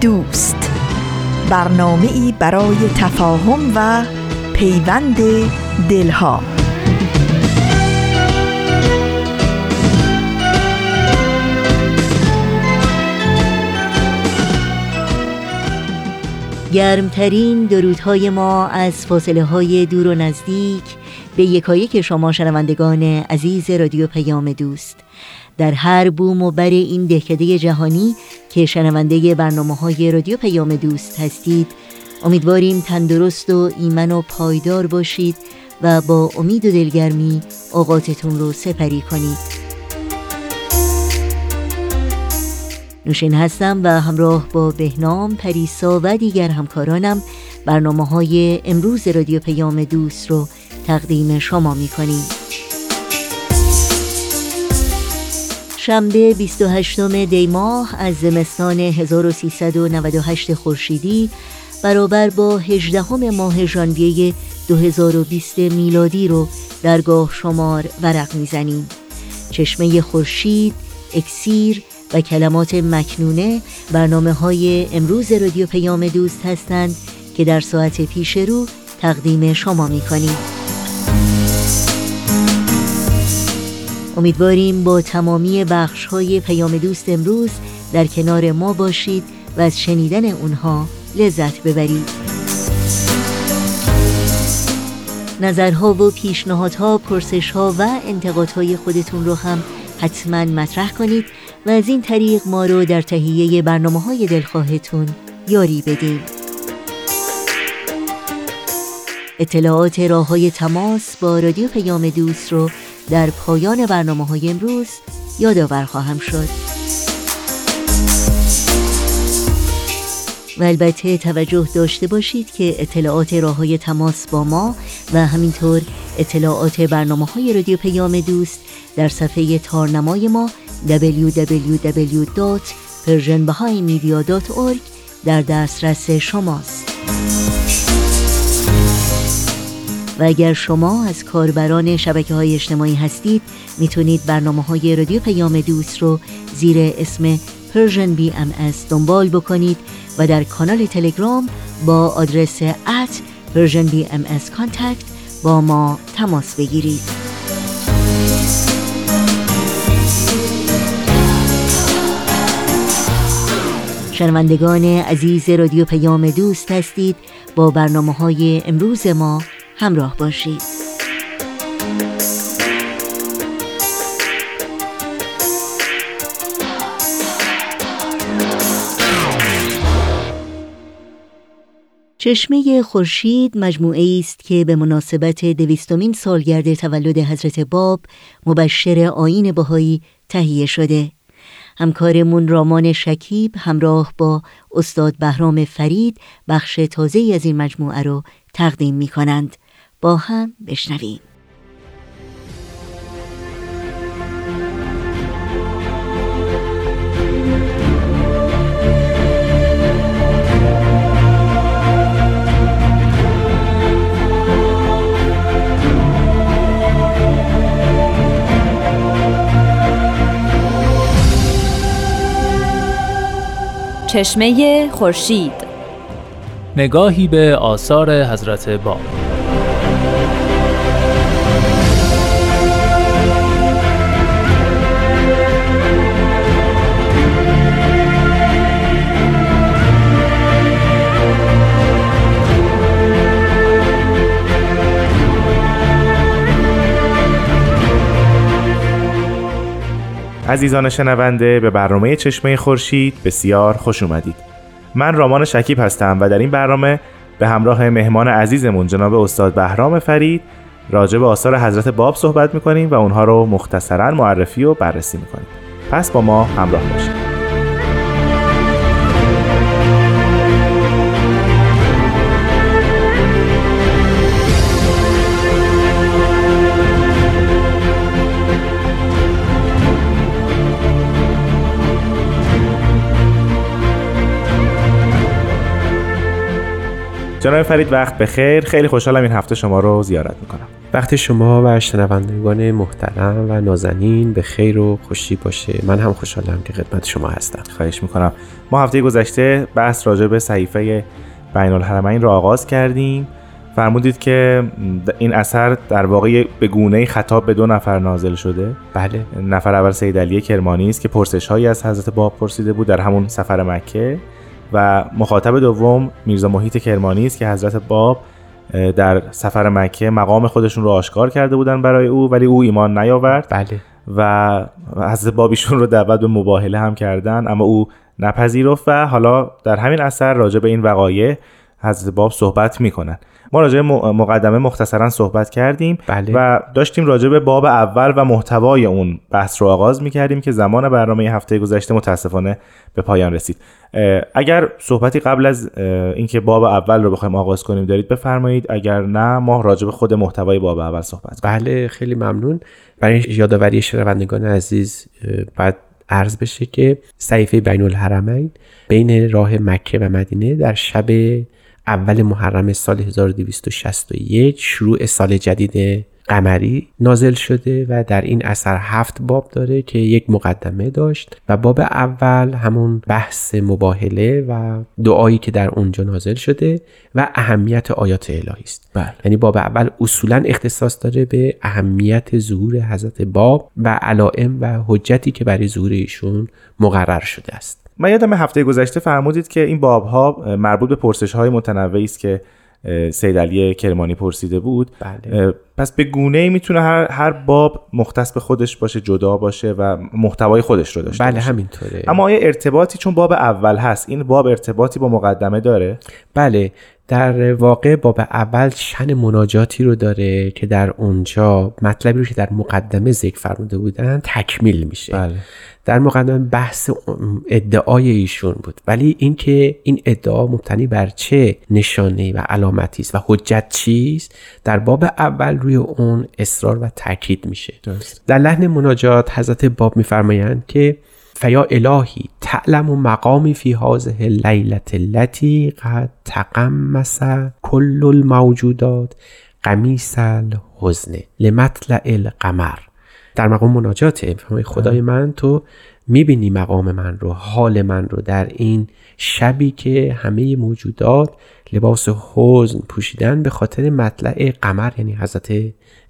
دوست. برنامه ای برای تفاهم و پیوند دلها. گرمترین درودهای ما از فاصله های دور و نزدیک به یکایک شما شنوندگان عزیز رادیو پیام دوست. در هر بوم و بر این دهکده جهانی که شنونده برنامه های رادیو پیام دوست هستید امیدواریم تندرست و ایمن و پایدار باشید و با امید و دلگرمی اوقاتتون رو سپری کنید. نوشین هستم و همراه با بهنام پریسا و دیگر همکارانم برنامه های امروز رادیو پیام دوست رو تقدیم شما می کنیم شنبه 28 دی ماه از زمستان 1398 خورشیدی برابر با 18 ماه ژانویه 2020 میلادی رو درگاه شمار ورق می‌زنیم. چشمه خورشید، اکسیر و کلمات مکنونه برنامه های امروز رادیو پیام دوست هستند که در ساعت پیش رو تقدیم شما می امیدواریم با تمامی بخش های پیام دوست امروز در کنار ما باشید و از شنیدن اونها لذت ببرید. نظرها و پیشنهادها، پرسشها و انتقادهای خودتون رو هم حتما مطرح کنید و از این طریق ما رو در تهیه برنامه های دلخواهتون یاری بدیم اطلاعات راه های تماس با رادیو پیام دوست رو در پایان برنامه های امروز یادآور خواهم شد. و البته توجه داشته باشید که اطلاعات راه های تماس با ما و همینطور اطلاعات برنامه های رادیو پیام دوست در صفحه تارنمای ما www.persianbahaimedia.org در دسترس شماست. و اگر شما از کاربران شبکه های اجتماعی هستید می‌تونید برنامه های رادیو پیام دوست رو زیر اسم Persian BMS دنبال بکنید و در کانال تلگرام با آدرس at Persian BMS Contact با ما تماس بگیرید. شنوندگان عزیز رادیو پیام دوست هستید با برنامه های امروز ما همراه باشید. چشمه خورشید مجموعه است که به مناسبت دویستمین سالگرد تولد حضرت باب مبشر آین بهایی تهیه شده. همکارمون رامان شکیب همراه با استاد بهرام فرید بخش تازه از این مجموعه رو تقدیم می کنند با هم بشنویم. چشمه خورشید. نگاهی به آثار حضرت باب. عزیزان شنونده به برنامه چشمه خورشید بسیار خوش اومدید. من رامان شکیب هستم و در این برنامه به همراه مهمان عزیزمون جناب استاد بهرام فرید راجع به آثار حضرت باب صحبت می‌کنیم و اونها رو مختصرا معرفی و بررسی می‌کنیم. پس با ما همراه باشید. جناب فرید وقت بخیر. خیلی خوشحالم این هفته شما رو زیارت می‌کنم. وقت شما و شنوندگان محترم و نازنین به خیر و خوشی باشه من هم خوشحالم که خدمت شما هستم. خواهش می‌کنم. ما هفته گذشته بحث راجع به صحیفه بین الحرمین رو آغاز کردیم. فرمودید که این اثر در واقع به گونه خطاب به دو نفر نازل شده. بله. نفر اول سید علی کرمانی است که پرسش هایی از حضرت باب پرسیده بود در همون سفر مکه. و مخاطب دوم میرزا محیط کرمانی است که حضرت باب در سفر مکه مقام خودشون رو آشکار کرده بودن برای او ولی او ایمان نیاورد. بله. و حضرت بابیشون رو دعوت به مباهله هم کردن اما او نپذیرفت و حالا در همین اثر راجع به این وقایع حضرت باب صحبت می‌کنن. ما راجع مقدمه مختصرا صحبت کردیم بله. و داشتیم راجع به باب اول و محتوای اون بحث رو آغاز می‌کردیم که زمان برنامه هفته گذشته متاسفانه به پایان رسید. اگر صحبتی قبل از اینکه باب اول رو بخوایم آغاز کنیم دارید بفرمایید. اگر نه ما راجع به خود محتوای باب اول صحبت کنیم. بله خیلی ممنون. برای یادآوری شنوندگان عزیز بعد عرض بشه که صحیفه بین الحرمین بین راه مکه و مدینه در شب اول محرم سال 1261 شروع سال جدید قمری نازل شده و در این اثر هفت باب داره که یک مقدمه داشت و باب اول همون بحث مباهله و دعایی که در اونجا نازل شده و اهمیت آیات الهی است بله. یعنی باب اول اصولا اختصاص داره به اهمیت ظهور حضرت باب و علائم و حجتی که برای ظهور ایشون مقرر شده است من یادم هفته گذشته فرمودید که این باب ها مربوط به پرسش های متنوعی است که سید علی کرمانی پرسیده بود. بله. پس به گونه ای می‌تونه هر, هر باب مختص به خودش باشه جدا باشه و محتوای خودش رو داشته بله باشه. همینطوره. اما آیا ارتباطی چون باب اول هست این باب ارتباطی با مقدمه داره؟ بله. در واقع باب اول شن مناجاتی رو داره که در اونجا مطلبی رو که در مقدمه ذکر فرموده بودن تکمیل میشه. بله. در مقدمه بحث ادعای ایشون بود. ولی اینکه این ادعا مبتنی بر چه نشانه و علامتی است و حجت چیست در باب اول روی اون اصرار و تاکید میشه. در لحن مناجات حضرت باب میفرمایند که فیا الهی تعلم و مقامی فی هذه لیلت التي قد تقمس کل الموجودات قمیس الحزن لمطلع القمر. در مقام مناجات خدای من تو می‌بینی مقام من رو حال من رو در این شبی که همه موجودات لباس حزن پوشیدن به خاطر مطلع قمر یعنی حضرت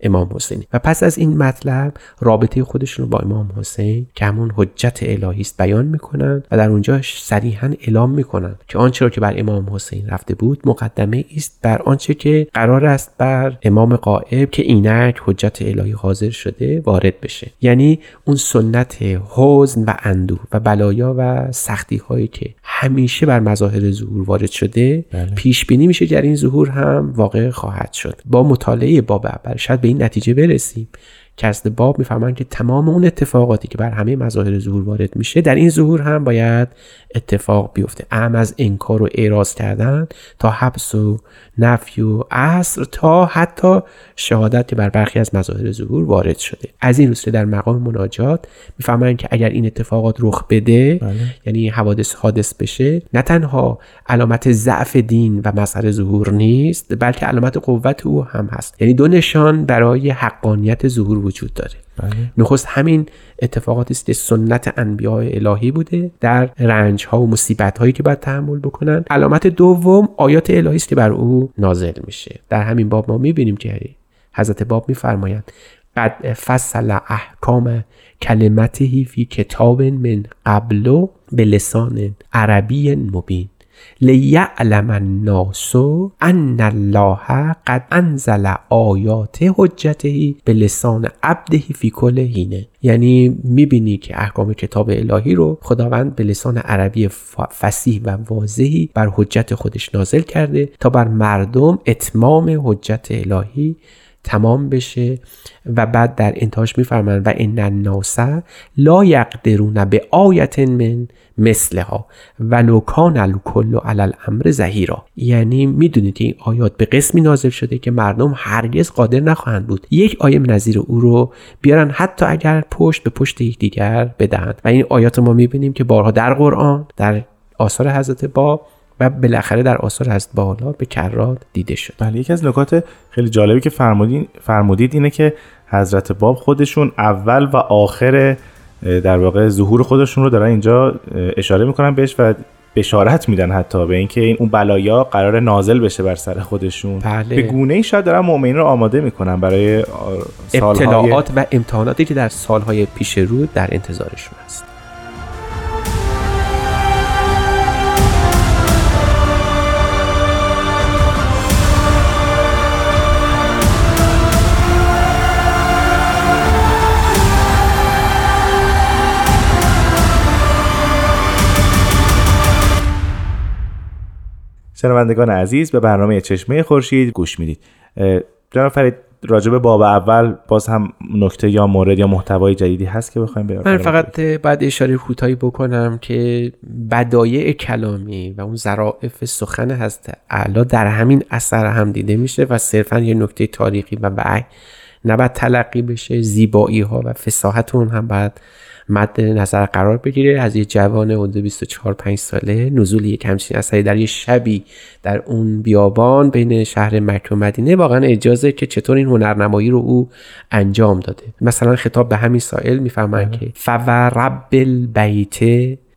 امام حسین و پس از این مطلب رابطه خودشون رو با امام حسین که همون حجت الهی است بیان می‌کنن و در اونجا صریحا اعلام می‌کنن که آنچه را که بر امام حسین رفته بود مقدمه است بر آنچه که قرار است بر امام قائب که اینک حجت الهی حاضر شده وارد بشه یعنی اون سنت حزن و اندوه و بلایا و سختی هایی که همیشه بر مظاهر ظهور وارد شده بله. پیش بینی میشه این ظهور هم واقع خواهد شد. با مطالعه باب اول شاید به این نتیجه برسیم. از باب می‌فهمن که تمام اون اتفاقاتی که بر همه مظاهر ظهور وارد میشه در این ظهور هم باید اتفاق بیفته. ام از انکار و اعراض کردن تا حبس و نفی و عصر تا حتی شهادت که بر برخی از مظاهر ظهور وارد شده. از این روسته در مقام مناجات می‌فهمن که اگر این اتفاقات رخ بده بله. یعنی حوادث حادث بشه نه تنها علامت ضعف دین و مظهر ظهور نیست بلکه علامت قوت او هم هست. یعنی دو نشان برای حقانیت ظهور وجود داره. بله. نخست همین اتفاقاتی است که سنت انبیاء الهی بوده در رنج ها و مصیبت هایی که باید تحمل بکنن. علامت دوم آیات الهی است که بر او نازل میشه. در همین باب ما می‌بینیم که حضرت باب میفرمایند قد فصل احکام کلمته فی کتاب من قبل به لسان عربی مبین. لیعلم الناس ان الله قد انزل آیات حجته به لسان عبده فی کل هینه یعنی می‌بینی که احکام کتاب الهی رو خداوند به لسان عربی فسیح و واضحی بر حجت خودش نازل کرده تا بر مردم اتمام حجت الهی تمام بشه و بعد در انتهاش میفرمایند و ان الناس لا یقدرون به آیت من مثلها ولو کان الکل علی الامر زهیرا یعنی می‌دونید این آیات به قسمی نازل شده که مردم هرگز قادر نخواهند بود یک آیه نظیر او رو بیارن حتی اگر پشت به پشت یکدیگر بدهند. و این آیات ما می‌بینیم که بارها در قرآن در آثار حضرت باب و بالاخره در آثار حضرت بالا به کرات دیده شد بله یکی از نکات خیلی جالبی که فرمودید, فرمودید اینه که حضرت باب خودشون اول و آخر در واقع ظهور خودشون رو دارن اینجا اشاره می‌کنن بهش و بشارت میدن حتی به اینکه این اون بلایا قرار نازل بشه بر سر خودشون. بله. به گونه ای شاید دارن مؤمنین رو آماده می‌کنن برای سالهای... ابتلاعات و امتحاناتی که در سالهای پیش رو در انتظارشون هست. شنوندگان عزیز به برنامه چشمه خورشید گوش می‌دید. جناب فرید راجب باب اول باز هم نکته یا مورد یا محتوای جدیدی هست که بخوایم بیاریم؟ من فقط بعد اشاره کوتاهی بکنم که بدایع کلامی و اون ظرافت سخن هست اعلا در همین اثر هم دیده میشه و صرفا یه نکته تاریخی و وحی نباید تلقی بشه زیبایی ها و فساحت اون هم بعد مد نظر قرار بگیره. از یه جوان حدود 24 5 ساله نزول یک همچین اثری در یه شبی در اون بیابان بین شهر مکه و مدینه واقعا اجازه که چطور این هنرنمایی رو او انجام داده. مثلا خطاب به همین سائل می‌فهمن که فورب البیت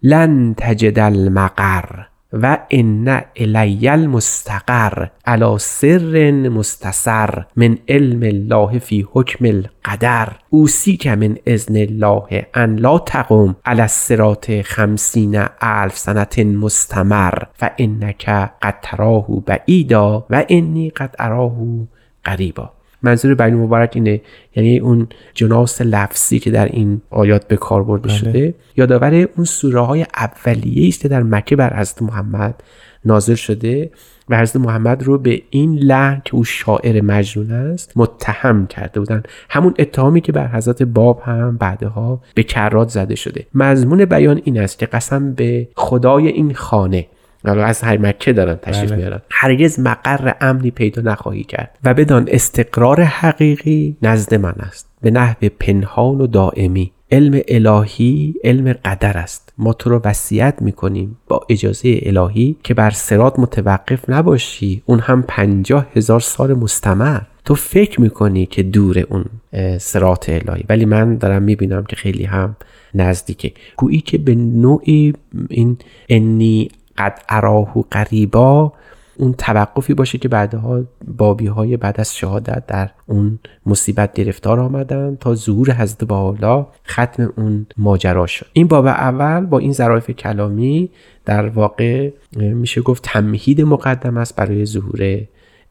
لن تجد المقر و ان الی المستقر علی سر مستسر من علم الله فی حکم القدر. اوسیک من اذن الله ان لا تقوم علی الصراط خمسین الف سنت مستمر و انک قد تراه بعیدا و انی قد اراه قریبا. منظور بین مبارک اینه. یعنی اون جناس لفظی که در این آیات به کار برده بله. شده. یادآور اون سوره های اولیه است که در مکه بر حضرت محمد نازل شده و حضرت محمد رو به این لحن که او شاعر مجنون است متهم کرده بودن. همون اتهامی که بر حضرت باب هم بعدها به کرات زده شده. مضمون بیان این است که قسم به خدای این خانه از هر مکه دارن تشریف بله. میارن. هرگز مقر امنی پیدا نخواهی کرد و بدان استقرار حقیقی نزد من است. به نحو پنهان و دائمی. علم الهی علم قدر است. ما تو رو وصیت می‌کنیم با اجازه الهی که بر سرات متوقف نباشی. اون هم پنجاه هزار سال مستمر. تو فکر می‌کنی که دور اون سرات الهی. ولی من دارم می‌بینم که خیلی هم نزدیکه. گویی که به نوعی این انی قد اراه قریبا اون توقفی باشه که بعدها بابی های بعد از شهادت در اون مصیبت گرفتار آمدن تا ظهور حضرت بالا ختم اون ماجرا شد. این باب اول با این ظرافت کلامی در واقع میشه گفت تمهید مقدم است برای ظهور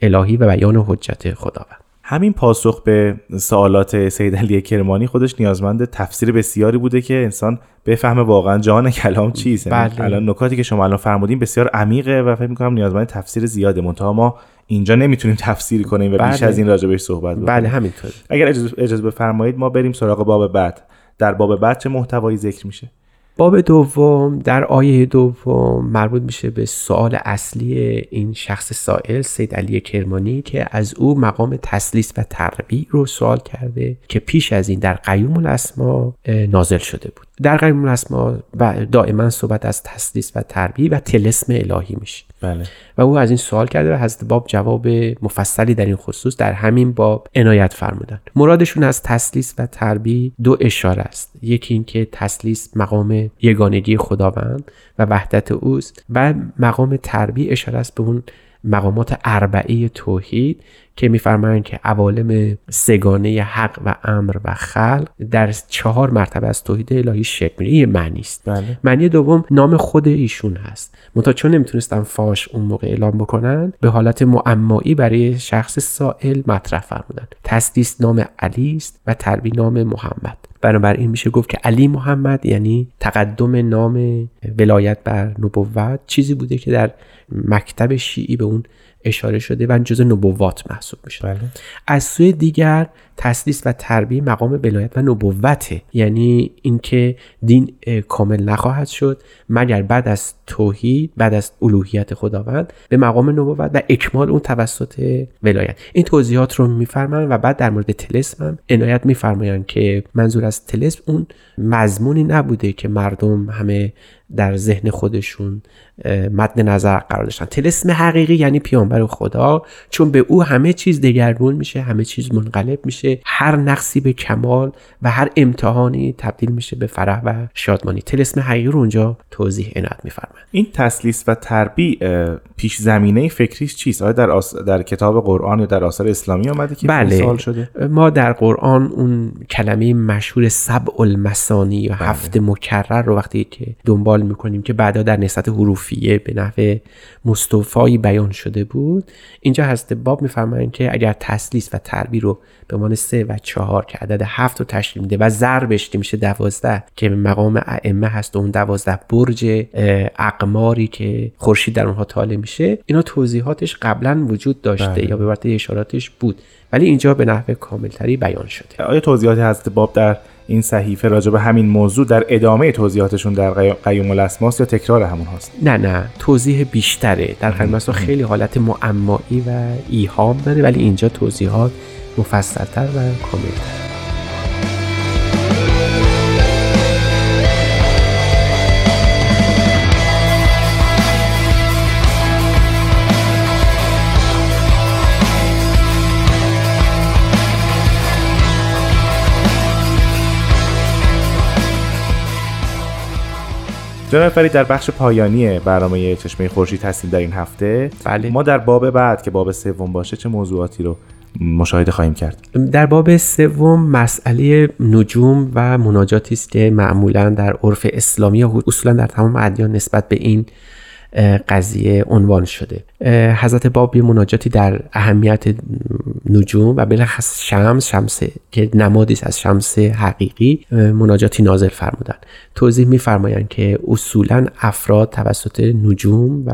الهی و بیان حجت خداوند. همین پاسخ به سوالات سید علی کرمانی خودش نیازمند تفسیر بسیاری بوده که انسان بفهمه واقعا جان کلام چیست بله. الان نکاتی که شما الان فرمودین بسیار عمیقه و فکر می‌کنم نیازمند تفسیر زیاده. منتها ما اینجا نمی‌تونیم تفسیر کنیم و بیش بله. از این راجع بهش صحبت بکنیم. بله همینطور اگر اجازه بفرمایید ما بریم سراغ باب بعد. در باب بعد چه محتوایی ذکر میشه؟ باب دوم در آیه دوم مربوط میشه به سوال اصلی این شخص سائل سید علی کرمانی که از او مقام تسلیس و تربیع رو سوال کرده که پیش از این در قیوم الاسما نازل شده بود. در قیوم الاسما و دائما صحبت از تسلیس و تربیع و تلسم الهی میشه. بله. و او از این سوال کرده و حضرت باب جواب مفصلی در این خصوص در همین باب عنایت فرمودند. مرادشون از تسلیس و تربیع دو اشاره است. یکی اینکه تسلیس مقام یگانگی خداوند و وحدت اوست و مقام تربیع اشاره است به اون مقامات اربعه توحید که میفرمایند که عوالم سگانه حق و امر و خلق در چهار مرتبه از توحید الهی شکل می‌گیره یه معنی است. بله. معنی دوم نام خود ایشون هست. منتها چون نمی‌تونستن فاش اون موقع اعلام بکنن به حالت معمایی برای شخص سائل مطرح فرمودن. تسلیس نام علی است و تربی نام محمد. بنابراین میشه گفت که علی محمد یعنی تقدم نام ولایت بر نبوت چیزی بوده که در مکتب شیعی به اون اشاره شده و جز نبوات محسوب میشه بله. از سوی دیگر تسلیس و تربیه مقام ولایت و نبوته یعنی اینکه دین کامل نخواهد شد مگر بعد از توحید بعد از الوهیت خداوند به مقام نبوت و اکمال اون توسط ولایت این توضیحات رو میفرمایند و بعد در مورد تلسم هم عنایت میفرمایند که منظور از تلسم اون مضمونی نبوده که مردم همه در ذهن خودشون مد نظر قرار داشتن. تلسم حقیقی یعنی پیامبر خدا چون به او همه چیز دگرگون میشه همه چیز منقلب میشه هر نقصی به کمال و هر امتحانی تبدیل میشه به فرح و شادمانی. تلسم حقیقی رو اونجا توضیح عنایت میفرمایند این تسلیس و تربی پیش زمینه فکریش چیست؟ آیا در, در کتاب قرآن یا در آثار اسلامی آمده که بله. شده؟ ما در قرآن اون کلمه مشهور سبع المسانی یا بله. هفت مکرر رو وقتی که دنبال می‌کنیم که بعدا در نسبت حروفیه به نحو مصطفایی بیان شده بود. اینجا هست باب میفرمایند که اگر تسلیس و تربی رو به عنوان سه و چهار که عدد هفت رو تشکیل میده و ضربش که میشه دوازده که مقام ائمه هست و اون دوازده برج اقماری که خورشید در اونها طالع میشه اینا توضیحاتش قبلا وجود داشته بله. یا به اشاراتش بود. ولی اینجا به نحو کاملتری بیان شده. آیا توضیحات حضرت باب در این صحیفه راجع به همین موضوع در ادامه توضیحاتشون در قی- قیوم الاسماس یا تکرار همون هاست؟ نه نه. توضیح بیشتره. در قیوم خیلی حالت معمایی و ایهام داره ولی اینجا توضیحات مفصلتر و کاملتر. جناب فرید در بخش پایانی برنامه چشمه خورشید هستیم در این هفته بله. ما در باب بعد که باب سوم باشه چه موضوعاتی رو مشاهده خواهیم کرد در باب سوم مسئله نجوم و مناجاتی است که معمولا در عرف اسلامی یا اصولا در تمام ادیان نسبت به این قضیه عنوان شده. حضرت باب یه مناجاتی در اهمیت نجوم و بلخص شمس شمس که نمادی است از شمس حقیقی مناجاتی نازل فرمودن. توضیح میفرمایند که اصولا افراد توسط نجوم و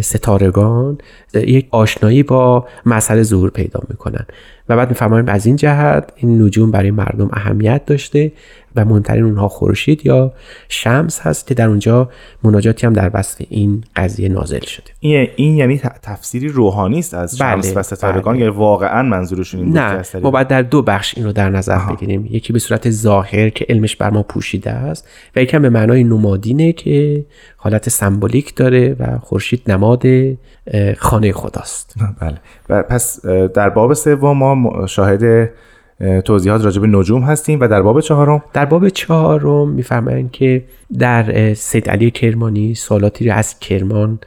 ستارگان یک آشنایی با مسئله ظهور پیدا می‌کنن. و بعد میفرمایند از این جهت این نجوم برای مردم اهمیت داشته و مهمترین اونها خورشید یا شمس هست که در اونجا مناجاتی هم در وصف این قضیه نازل شده. این, این یعنی تفسیری روحانی است از بله، شمس و ستارگان بله. یا واقعا منظورشون این بود نه ما باید در دو بخش این رو در نظر بگیریم. یکی به صورت ظاهر که علمش بر ما پوشیده است و یکم به معنای نمادینه که حالت سمبولیک داره و خورشید نماد خانه خداست. بله. و پس در باب سوم ما شاهد اه، توضیحات راجع به نجوم هستیم و در باب چهارم؟ در باب چهارم میفرمایند که در سید علی کرمانی سوالاتی رو از کرمان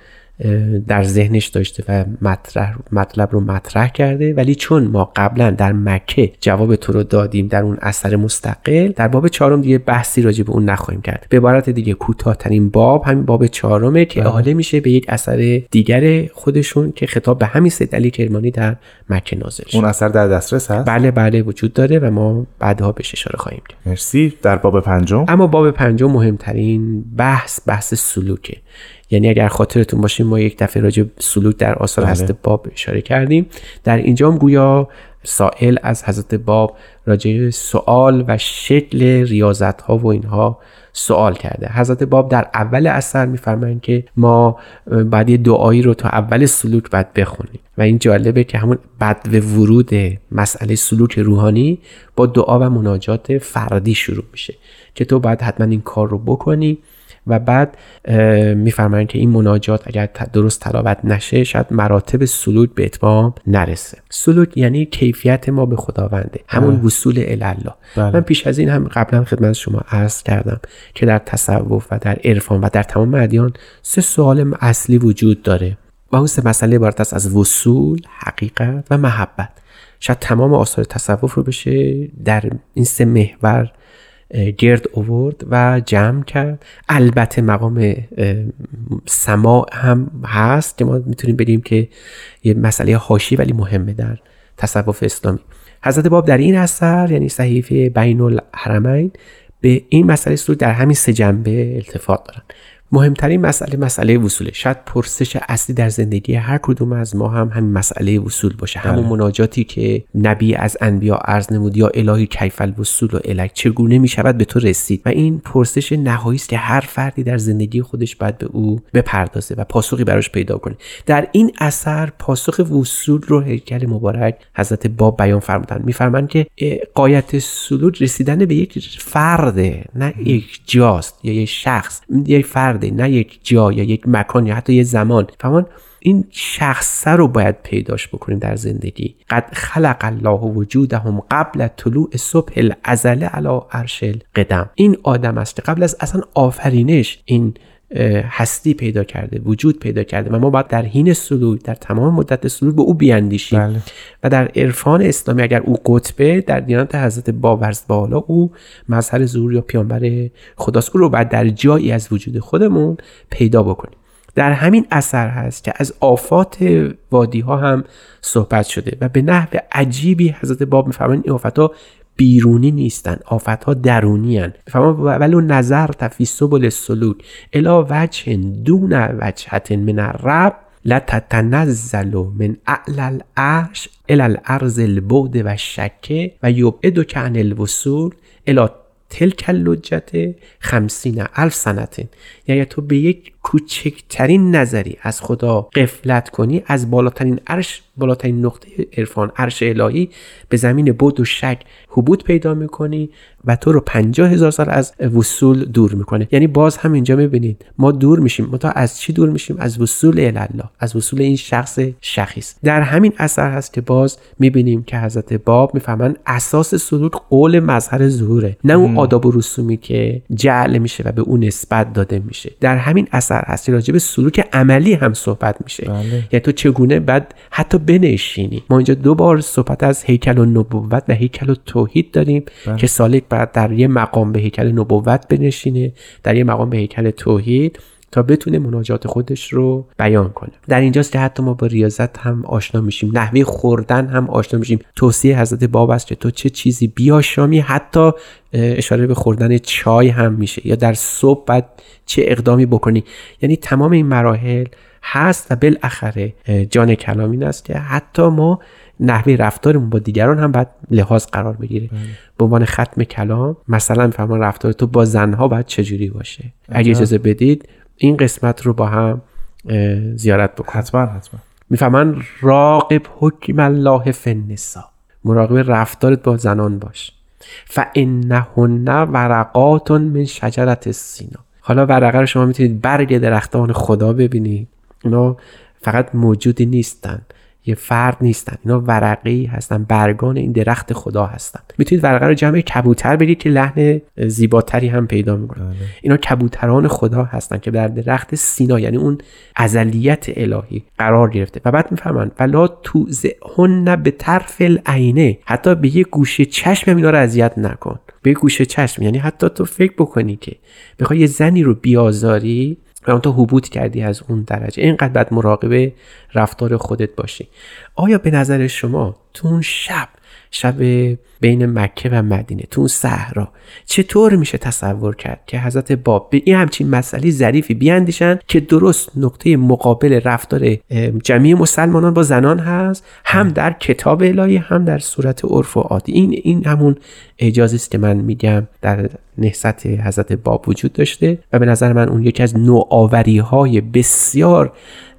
در ذهنش داشته و مطرح مطلب رو مطرح کرده ولی چون ما قبلا در مکه جواب تو رو دادیم در اون اثر مستقل در باب چهارم دیگه بحثی راجع به اون نخواهیم کرد. به عبارت دیگه کوتاهترین باب همین باب چهارمه که احاله میشه به یک اثر دیگر خودشون که خطاب به همین سید علی کرمانی در مکه نازل شد. اون اثر در دسترس هست؟ بله بله وجود داره و ما بعدها بهش اشاره خواهیم کرد. مرسی. در باب پنجم؟ اما باب پنجم مهمترین بحث بحث سلوکه. یعنی اگر خاطرتون باشه ما یک دفعه راجع سلوک در آثار بله. حضرت باب اشاره کردیم. در اینجا هم گویا سائل از حضرت باب راجع سوال و شکل ریاضت ها و اینها سوال کرده. حضرت باب در اول اثر میفرمایند که ما بعد یه دعایی رو تا اول سلوک باید بخونیم. و این جالبه که همون بد ورود مسئله سلوک روحانی با دعا و مناجات فردی شروع میشه که تو باید حتما این کار رو بکنی. و بعد میفرمایند که این مناجات اگر درست تلاوت نشه شاید مراتب سلوک به اتمام نرسه. سلوک یعنی کیفیت ما به خداونده همون وصول الله بله. من پیش از این هم قبلا خدمت شما عرض کردم که در تصوف و در عرفان و در تمام ادیان سه سوال اصلی وجود داره. و اون سه مسئله عبارت است از وصول حقیقت و محبت. شاید تمام آثار تصوف رو بشه در این سه محور گرد اوورد و جمع کرد. البته مقام اه، سماع هم هست که ما می‌تونیم بگیم که یه مسئله حاشی ولی مهمه در تصوف اسلامی. حضرت باب در این اثر یعنی صحیفه بین الحرمین به این مسئله سلوک در همین سه جنبه التفات دارن. مهمترین مسئله مسئله وصوله. شاید پرسش اصلی در زندگی هر کدوم از ما هم همین مسئله وصول باشه. همون بله. مناجاتی که نبی از انبیا عرض نمود یا الهی کیف الوصول و الک چگونه می شود به تو رسید؟ و این پرسش نهایی است که هر فردی در زندگی خودش باید به او بپردازه و پاسخی براش پیدا کنه. در این اثر پاسخ وصول رو هیکل مبارک حضرت باب بیان فرمودن میفرمایند که قایت سلوک رسیدن به یک فرده نه یک جاست یا یک شخص یک فرده نه یک جا یا یک مکان یا حتی یک زمان. فرمان این شخصه رو باید پیداش بکنیم در زندگی. قد خلق الله وجودهم قبل طلوع صبح الازل علی عرش القدم. این آدم است قبل از اصلا آفرینش این هستی پیدا کرده وجود پیدا کرده و ما باید در حین سلوک در تمام مدت سلوک به او بیاندیشیم بله. و در عرفان اسلامی اگر او قطبه در دیانت حضرت باورز بالا او مظهر ظهور یا پیانبر خداست او رو بعد در جایی از وجود خودمون پیدا بکنیم در همین اثر هست که از آفات وادی ها هم صحبت شده و به نحو عجیبی حضرت باب میفرمایند این آفت ها بیرونی نیستن آفت ها درونی هن ولو نظر تفی سبل السلوک الا وجه دون وجهت من الرب لتتنزل من اعلى العرش الى الارض البعد و الشکه و یبعد عن الوصول الى تلک اللجت خمسین الف سنتین یعنی تو به یک کوچکترین نظری از خدا قفلت کنی از بالاترین عرش بالاترین نقطه عرفان عرش الهی به زمین بود و شک حبوط پیدا می‌کنی و تو رو پنجاه هزار سال از وصول دور می‌کنه. یعنی باز هم اینجا می‌بینید ما دور میشیم. ما تا از چی دور میشیم؟ از وصول الله از وصول این شخص شخیص در همین اثر هست که باز می‌بینیم که حضرت باب می‌فهمن اساس سلوک قول مظهر ظهوره. نه اون آداب و رسومی که جعل میشه و به اون نسبت داده میشه. در همین اثر هست که راجع به سلوک عملی هم صحبت میشه. بله. یعنی تو چگونه بعد حتی بنشینی؟ ما اینجا دو بار صحبت از هیکل و نبوت و هیکل و توحید داریم که سالک بعد در یه مقام به هیکل نبوت بنشینه در یه مقام به هیکل توحید. تا بتونه مناجات خودش رو بیان کنه. در اینجاست که حتی ما با ریاضت هم آشنا میشیم. نحوه خوردن هم آشنا میشیم. توصیه حضرت باب است که تو چه چیزی بیاشامی حتی اشاره به خوردن چای هم میشه. یا در صبح بعد چه اقدامی بکنی. یعنی تمام این مراحل هست و بالاخره جان کلام این است که حتی ما نحوه رفتارمون با دیگران هم باید لحاظ قرار بگیره به عنوان ختم کلام مثلا می‌فهمن رفتار تو با زنها باید چجوری باشه؟ اگه اجازه بدید این قسمت رو با هم زیارت بکنیم حتما حتما. می‌فهمن راقب حکم الله فی النساء. مراقب رفتارت با زنان باش. فانهن ورقات من شجرت سینا حالا ورقه رو شما می‌تونید برگ درختان خدا ببینید. اینا فقط موجودی نیستن. یه فرد نیستن. اینا ورقی هستن برگان این درخت خدا هستن. می‌تونید ورقه رو جمع کبوتر برید که لحن زیباتری هم پیدا می‌کنه. اینا کبوتران خدا هستن که در درخت سینا یعنی اون ازلیت الهی قرار گرفته. و بعد می‌فهمن ولا توزهن به طرف العینه حتی به یه گوشه چشم اینا رو اذیت نکن. به گوشه چشم یعنی حتی تو فکر بکنی که بخوای یه زنی رو بیازاری و تو حبوط کردی از اون درجه. اینقدر باید مراقب رفتار خودت باشی. آیا به نظر شما تو اون شب شب بین مکه و مدینه تو اون صحرا. چطور میشه تصور کرد که حضرت باب به این همچین مسئله ظریفی بیاندیشن که درست نقطه مقابل رفتار جمعی مسلمانان با زنان هست هم در کتاب الهی هم در صورت عرف و عادی. این این همون اجازه است که من میگم در نهضت حضرت باب وجود داشته و به نظر من اون یکی از نوآوری های بسیار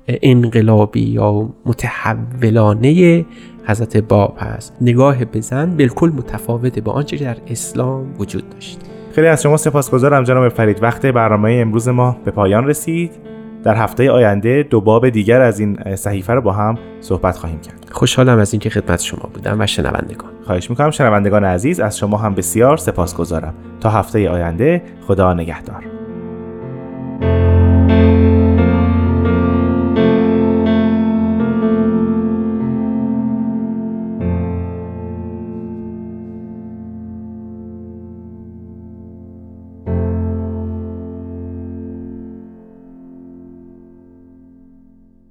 انقلابی یا متحولانه حضرت باب هست. نگاه به زن بالکل متفاوته با آنچه که در اسلام وجود داشت. خیلی از شما سپاسگزارم جناب فرید. وقت برنامه امروز ما به پایان رسید. در هفته آینده دو باب دیگر از این صحیفه رو با هم صحبت خواهیم کرد. خوشحالم از اینکه خدمت شما بودم و شنوندگان. خواهش می‌کنم شنوندگان عزیز از شما هم بسیار سپاسگزارم. تا هفته آینده خدا نگهدار.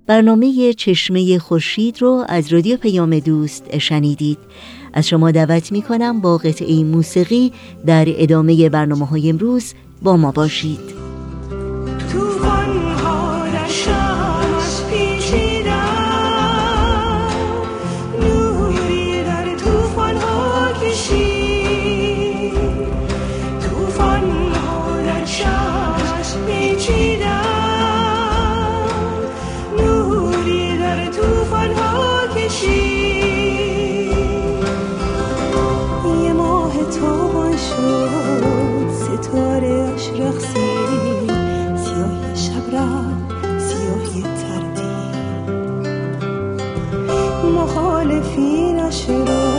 برنامه چشمه خورشید رو از رادیو پیام دوست شنیدید. از شما دعوت می کنم با قطعه موسیقی در ادامه برنامه های امروز با ما باشید. نامم را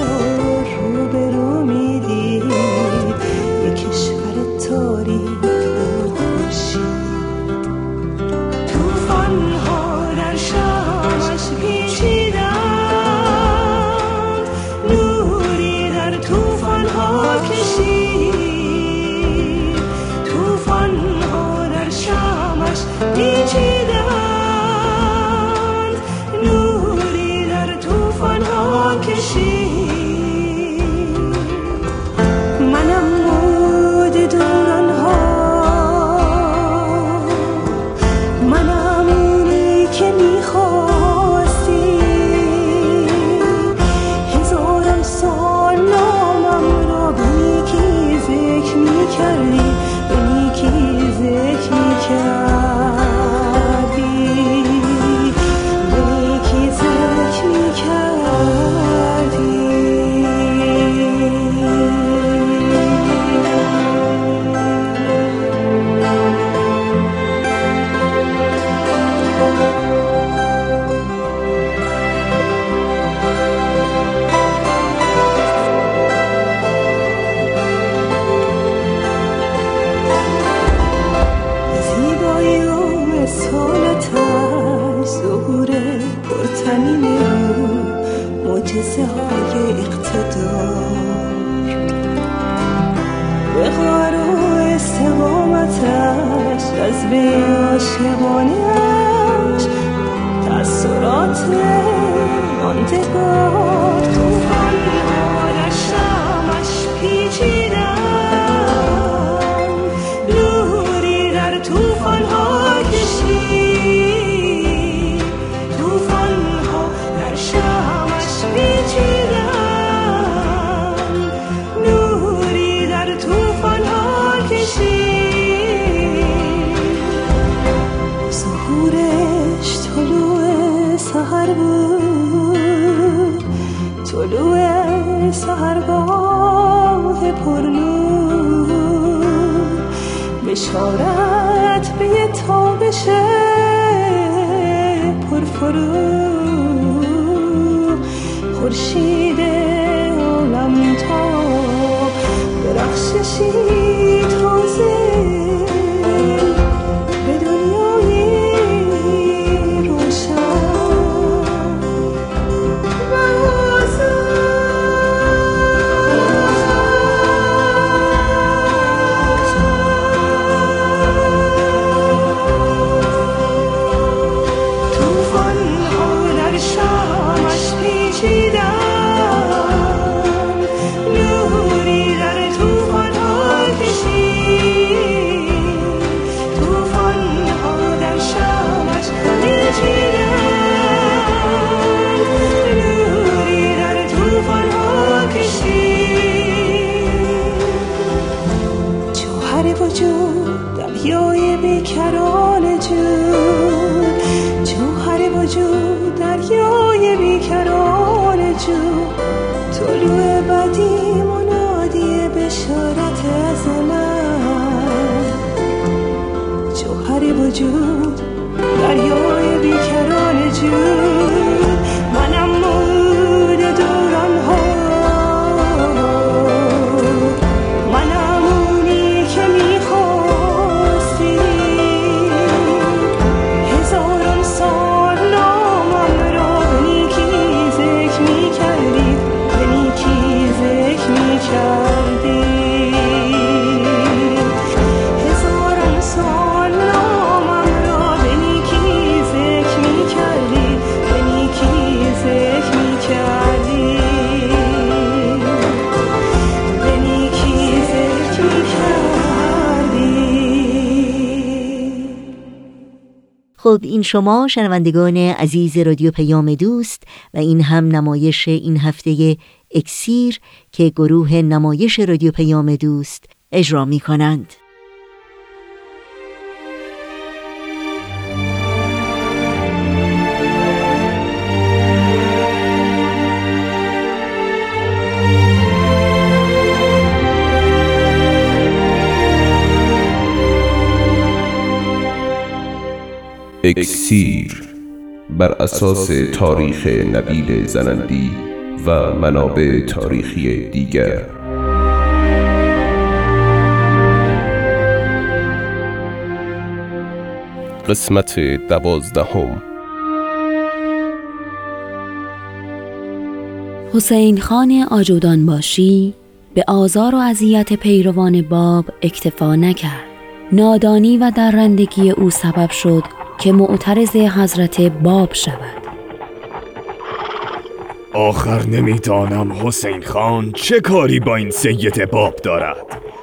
خب این شما شنوندگان عزیز رادیو پیام دوست و این هم نمایش این هفته اکسیر که گروه نمایش رادیو پیام دوست اجرا می کنند. اکسیر بر اساس تاریخ نبیل زنندی و منابع تاریخی دیگر. قسمت دوازدهم. حسین خان آجودان باشی به آزار و اذیت پیروان باب اکتفا نکرد. نادانی و درندگی او سبب شد که معترض حضرت باب شود. آخر نمی‌دانم حسین خان چه کاری با این سید باب دارد.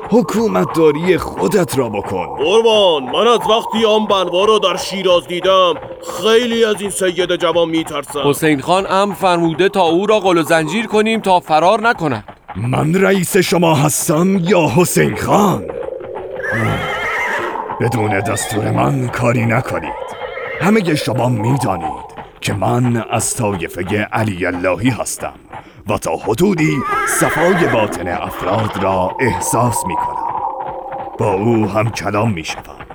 حکومت داری خودت را بکن. قربان من از وقتی آن بنوا را در شیراز دیدم خیلی از این سید جوان میترسم. حسین خان ام فرموده تا او را قل و زنجیر کنیم تا فرار نکند. من رئیس شما هستم یا حسین خان؟ بدون دستور من کاری نکنید. همه شما می‌دانید که من از طایفه علی اللهی هستم و تا حدودی صفای باطن افراد را احساس می کنم با او هم کلام می شدم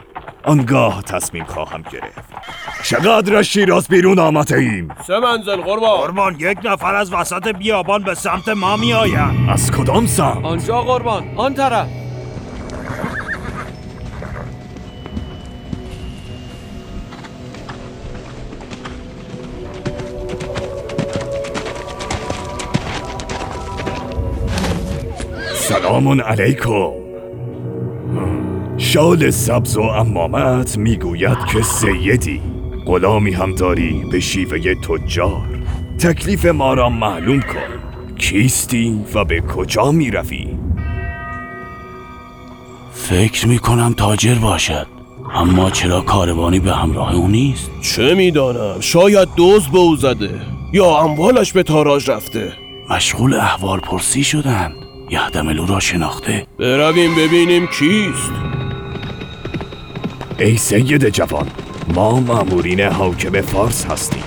آنگاه تصمیم خواهم گرفت. چقدر از شیراز بیرون آمده ایم؟ سه منزل قربان؟ قربان یک نفر از وسط بیابان به سمت ما می آید از کدام سمت؟ آنجا قربان. آن طرف. سلام علیکم. شال سبز و امامت می‌گوید که سیدی. غلامی هم داری به شیوه تجار. تکلیف ما را معلوم کن. کیستی و به کجا می روی؟ فکر می کنم تاجر باشد. اما چرا کاروانی به همراه او نیست؟ چه می‌دانم؟ شاید دوز به او زده یا اموالش به تاراج رفته. مشغول احوال پرسی شدند. یهدملو را شناخته. برویم ببینیم کیست. ای سید جوان ما مأمورین حاکم فارس هستیم.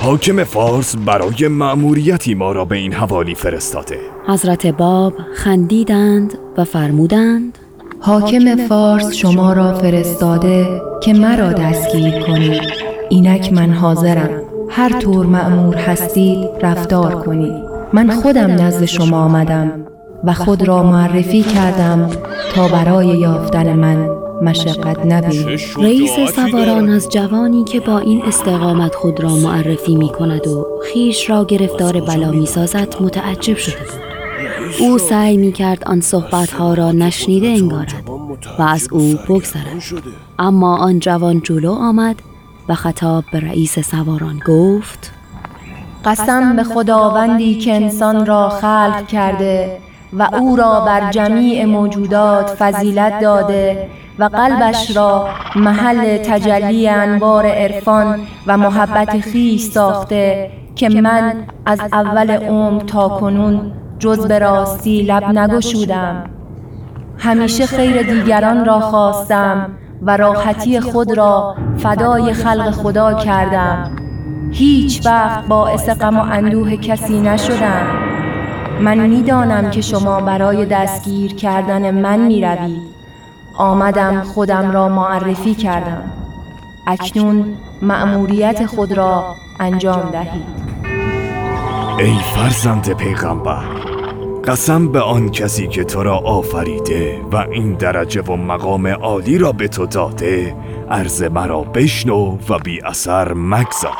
حاکم فارس برای مأموریتی ما را به این حوالی فرستاده. حضرت باب خندیدند و فرمودند حاکم فارس شما را فرستاده که مرا دستگیر کنید. اینک من حاضرم. هر طور مأمور هستید رفتار کنید. من خودم نزد شما آمدم. و خود را معرفی کردم تا برای یافتن من مشقت نبینید رئیس سواران از جوانی که با این استقامت خود را معرفی می کند و خیش را گرفتار بلا می سازد متعجب شده بود. او سعی می کرد آن صحبت ها را نشنیده انگارد و از او بگذرد. اما آن جوان جلو آمد و خطاب به رئیس سواران گفت قسم به خداوندی که انسان را خلق کرده و او را بر جمیع موجودات فضیلت داده و قلبش را محل تجلی انوار عرفان و محبت خیش ساخته که من از اول عمر تا کنون جز به راستی لب نگشودم. همیشه خیر دیگران را خواستم و راحتی خود را فدای خلق خدا کردم. هیچ وقت باعث غم و اندوه کسی نشدم. من می‌دانم که شما برای دستگیر کردن من می روید. آمدم خودم را معرفی کردم. اکنون مأموریت خود را انجام دهید. ای فرزند پیغمبر قسم به آن کسی که تو را آفریده و این درجه و مقام عالی را به تو داده عرض مرا بشنو و بی اثر مگذار.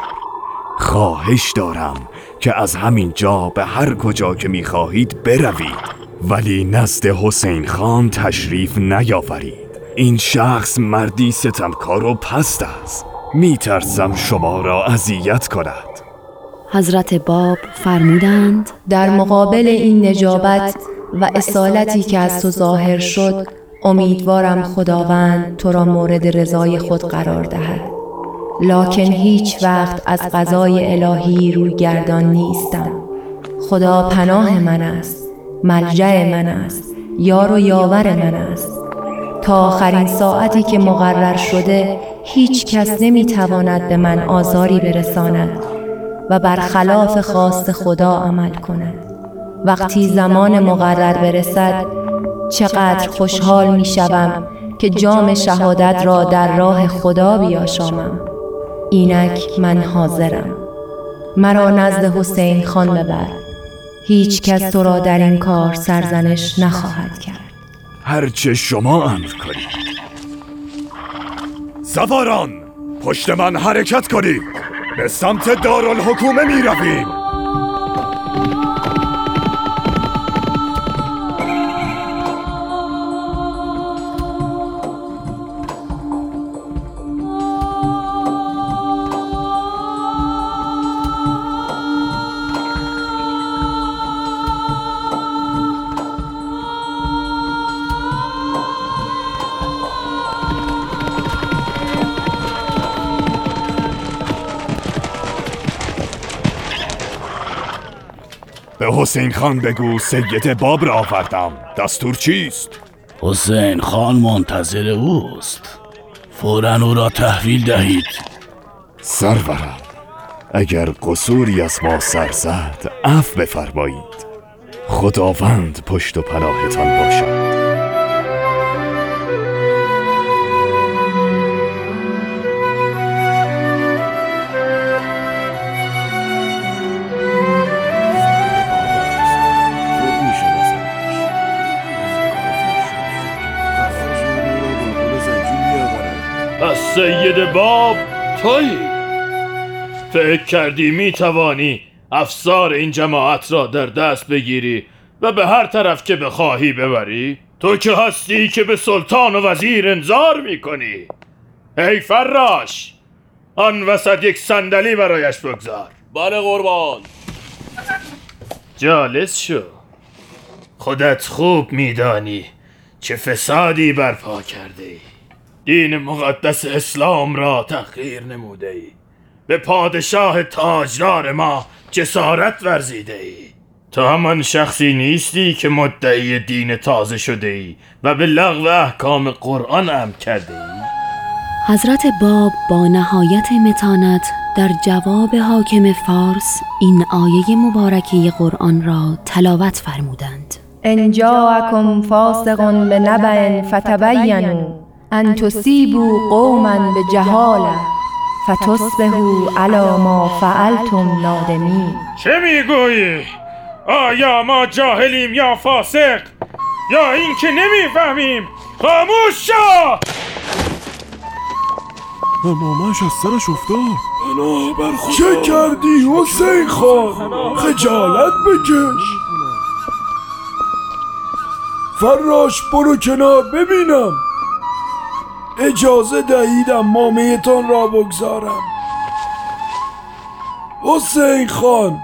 خواهش دارم که از همین جا به هر کجا که می خواهید بروید. ولی نزد حسین خان تشریف نیاورید. این شخص مردی ستمکار و پست است. می ترسم شما را اذیت کند. حضرت باب فرمودند در مقابل این نجابت و اصالتی که از تو ظاهر شد امیدوارم خداوند تو را مورد رضای خود قرار دهد. لکن هیچ وقت از قضای الهی روی گردان نیستم. خدا پناه من است ملجع من است یار و یاور من است. تا آخرین ساعتی که مقرر شده هیچ کس نمی تواند به من آزاری برساند و برخلاف خواست خدا عمل کند. وقتی زمان مقرر برسد چقدر خوشحال می شوم که جام شهادت را در راه خدا بیاشامم. اینک من حاضرم. مرا نزد حسین خان ببر. هیچ کس تو را در این کار سرزنش نخواهد کرد. هرچه شما امر کنید. سواران پشت من حرکت کنید. به سمت دارالحکومه می رویم حسین خان بگو سید باب را آوردم. دستور چیست؟ حسین خان منتظر اوست. فورا او را تحویل دهید. سرورم اگر قصوری از ما سر زد عفو بفرمایید. خداوند پشت و پناهتان باشد. سید باب. تویی؟ فکر کردی می توانی افسار این جماعت را در دست بگیری و به هر طرف که بخواهی ببری؟ تو که هستی که به سلطان و وزیر انظار می کنی ای فراش آن وسط یک صندلی برایش بگذار. بله قربان. جالس شو. خودت خوب میدانی چه فسادی برپا کرده ای دین مقدس اسلام را تغییر نموده ای. به پادشاه تاجدار ما جسارت ورزیده ای. تو همان شخصی نیستی که مدعی دین تازه شده ای و به لغو احکام قرآن امر کرده ای. حضرت باب با نهایت متانت در جواب حاکم فارس این آیه مبارکه قرآن را تلاوت فرمودند. ان جاءکم فاسق بنبأ فتبینوا. ان تصیبوا قوما بجهاله فتصبحوا علی ما فعلتم نادمین چه می‌گویی؟ آیا ما جاهلیم یا فاسق؟ یا اینکه نمی‌فهمیم؟ خاموش شو! امامش از سرش افتاد چه کردی حسین خان خجالت بکش فراش برو کنار ببینم اجازه دهید امامیتان را بگذارم. حسین خان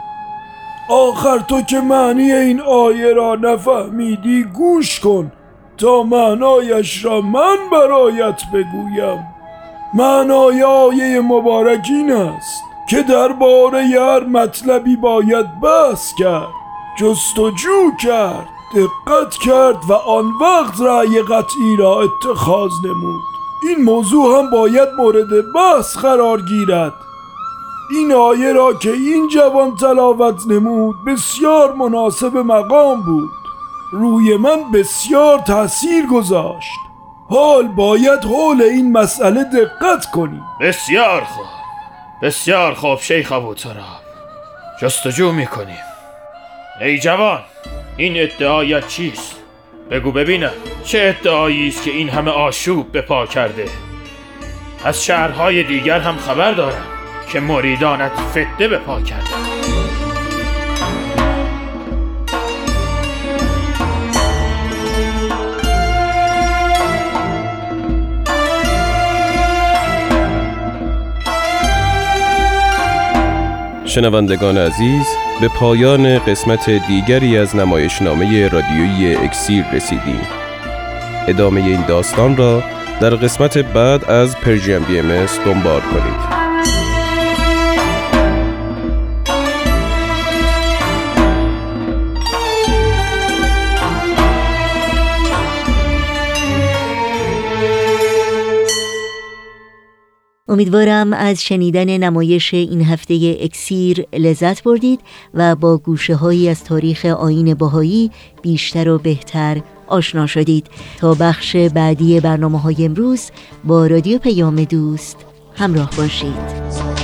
آخر تو که معنی این آیه را نفهمیدی گوش کن تا معنایش را من برایت بگویم. معنای آیه مبارک این است که درباره هر مطلبی باید بحث کرد جستجو کرد دقت کرد و آن وقت رأی قطعی را اتخاذ نمود. این موضوع هم باید مورد بحث قرار گیرد. این آیه را که این جوان تلاوت نمود بسیار مناسب مقام بود. روی من بسیار تأثیر گذاشت. حال باید حول این مسئله دقت کنیم. بسیار خوب. بسیار خوب شیخ ابو تراب. جستجو می‌کنیم. ای جوان این ادعایت چیست؟ بگو ببینم چه ادعایی است که این همه آشوب به پا کرده؟ از شهرهای دیگر هم خبر دارم که مریدانت فتنه به پا کرده. شنوندگان عزیز به پایان قسمت دیگری از نمایشنامه رادیویی اکسیر رسیدیم. ادامه این داستان را در قسمت بعد از پرژیم بی دنبال کنید. امیدوارم از شنیدن نمایش این هفته اکسیر لذت بردید و با گوشه هایی از تاریخ آین باهایی بیشتر و بهتر آشنا شدید. تا بخش بعدی برنامه های امروز با رادیو پیام دوست همراه باشید.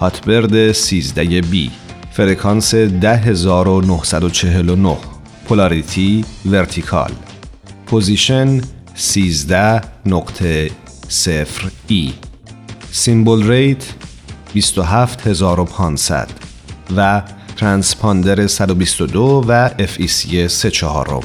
هاتبرد 13 B. فرکانس 10949 polarity vertical. position 13 نقطه ای. symbol rate 27500 و ترانسپاندر 122 و FEC 34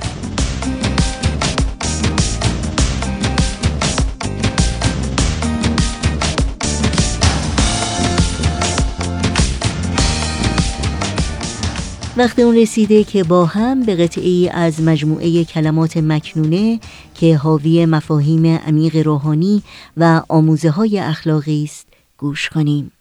وقت اون رسیده که با هم به قطعی از مجموعه کلمات مکنونه که حاوی مفاهیم عمیق روحانی و آموزه های اخلاقی است گوش کنیم.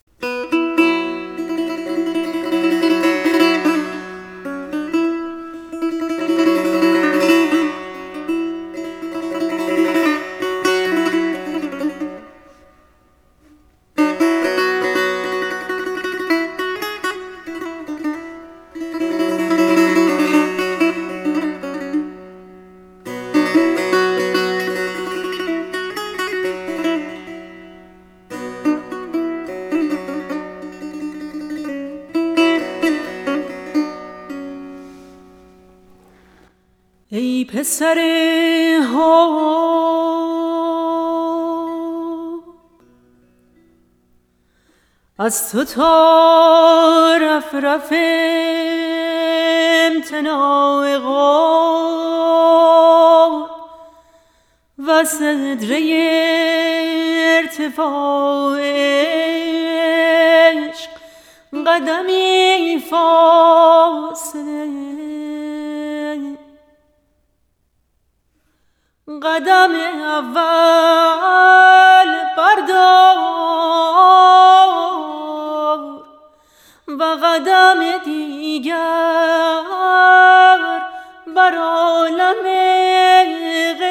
از تو تا رف رف امتناع و صدره ارتفاع عشق قدمی فاصله. قدم اول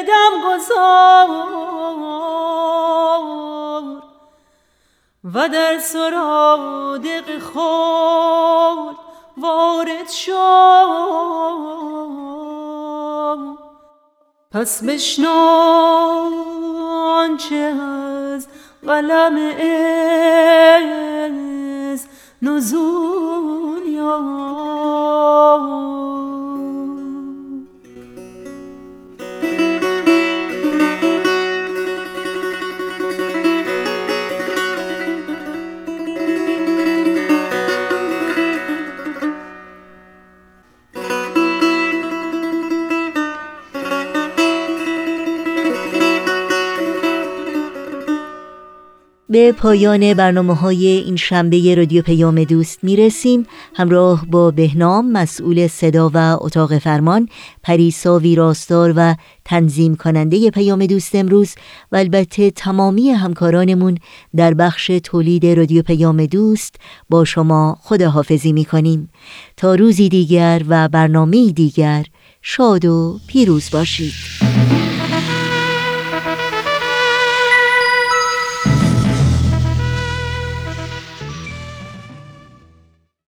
قدم گذار و در سرادق خود وارد شد پس بشنو آنچه از قلم از نزول یا به پایان برنامه های این شنبه رادیو پیام دوست می رسیم همراه با بهنام مسئول صدا و اتاق فرمان پریسا ویراستار و تنظیم کننده پیام دوست امروز و البته تمامی همکارانمون در بخش تولید رادیو پیام دوست با شما خداحافظی می کنیم تا روزی دیگر و برنامه دیگر شاد و پیروز باشید.